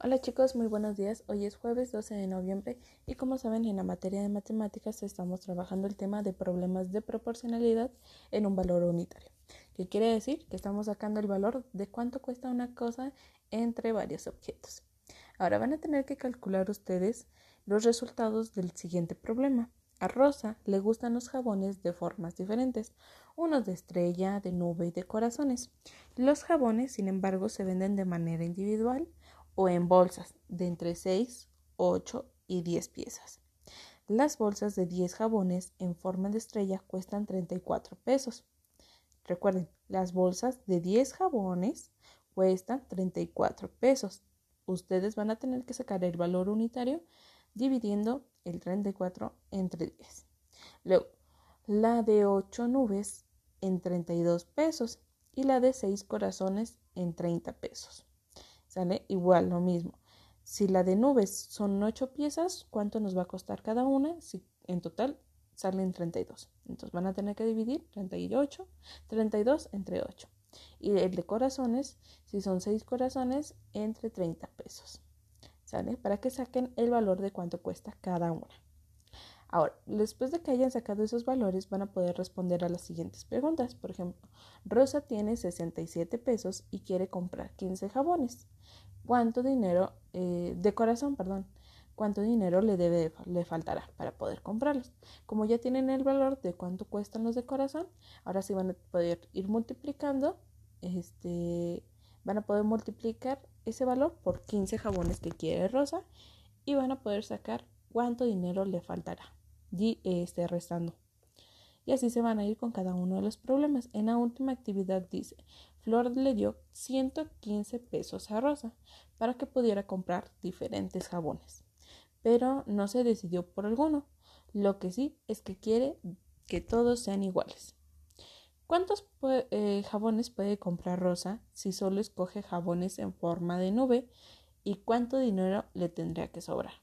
Hola chicos, muy buenos días. Hoy es jueves 12 de noviembre y como saben en la materia de matemáticas estamos trabajando el tema de problemas de proporcionalidad en un valor unitario. ¿Qué quiere decir? Que estamos sacando el valor de cuánto cuesta una cosa entre varios objetos. Ahora van a tener que calcular ustedes los resultados del siguiente problema. A Rosa le gustan los jabones de formas diferentes, unos de estrella, de nube y de corazones. Los jabones, sin embargo, se venden de manera individual o en bolsas de entre 6, 8 y 10 piezas. Las bolsas de 10 jabones en forma de estrella cuestan 34 pesos. Recuerden, las bolsas de 10 jabones cuestan 34 pesos. Ustedes van a tener que sacar el valor unitario dividiendo el 34 entre 10. Luego, la de 8 nubes en 32 pesos y la de 6 corazones en 30 pesos. ¿Sale? Igual, lo mismo. Si la de nubes son 8 piezas, ¿cuánto nos va a costar cada una? Si en total salen 32. Entonces van a tener que dividir 38, 32 entre 8. Y el de corazones, si son 6 corazones, entre 30 pesos. ¿Sale? Para que saquen el valor de cuánto cuesta cada una. Ahora, después de que hayan sacado esos valores, van a poder responder a las siguientes preguntas. Por ejemplo, Rosa tiene 67 pesos y quiere comprar 15 jabones. ¿Cuánto dinero, eh, de corazón, perdón, cuánto dinero le debe, le faltará para poder comprarlos? Como ya tienen el valor de cuánto cuestan los de corazón, ahora sí van a poder ir multiplicando, este, van a poder multiplicar ese valor por 15 jabones que quiere Rosa y van a poder sacar cuánto dinero le faltará y esté restando. Y así se van a ir con cada uno de los problemas. En la última actividad dice, Flor le dio 115 pesos a Rosa para que pudiera comprar diferentes jabones. Pero no se decidió por alguno. Lo que sí es que quiere que todos sean iguales. ¿Cuántos eh, jabones puede comprar Rosa si solo escoge jabones en forma de nube? ¿Y cuánto dinero le tendría que sobrar?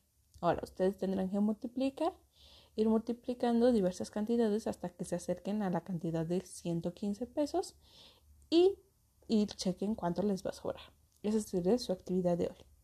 Ahora, ustedes tendrán que multiplicar ir multiplicando diversas cantidades hasta que se acerquen a la cantidad de 115 pesos y, ir chequen cuánto les va a sobrar. Esa sería su actividad de hoy.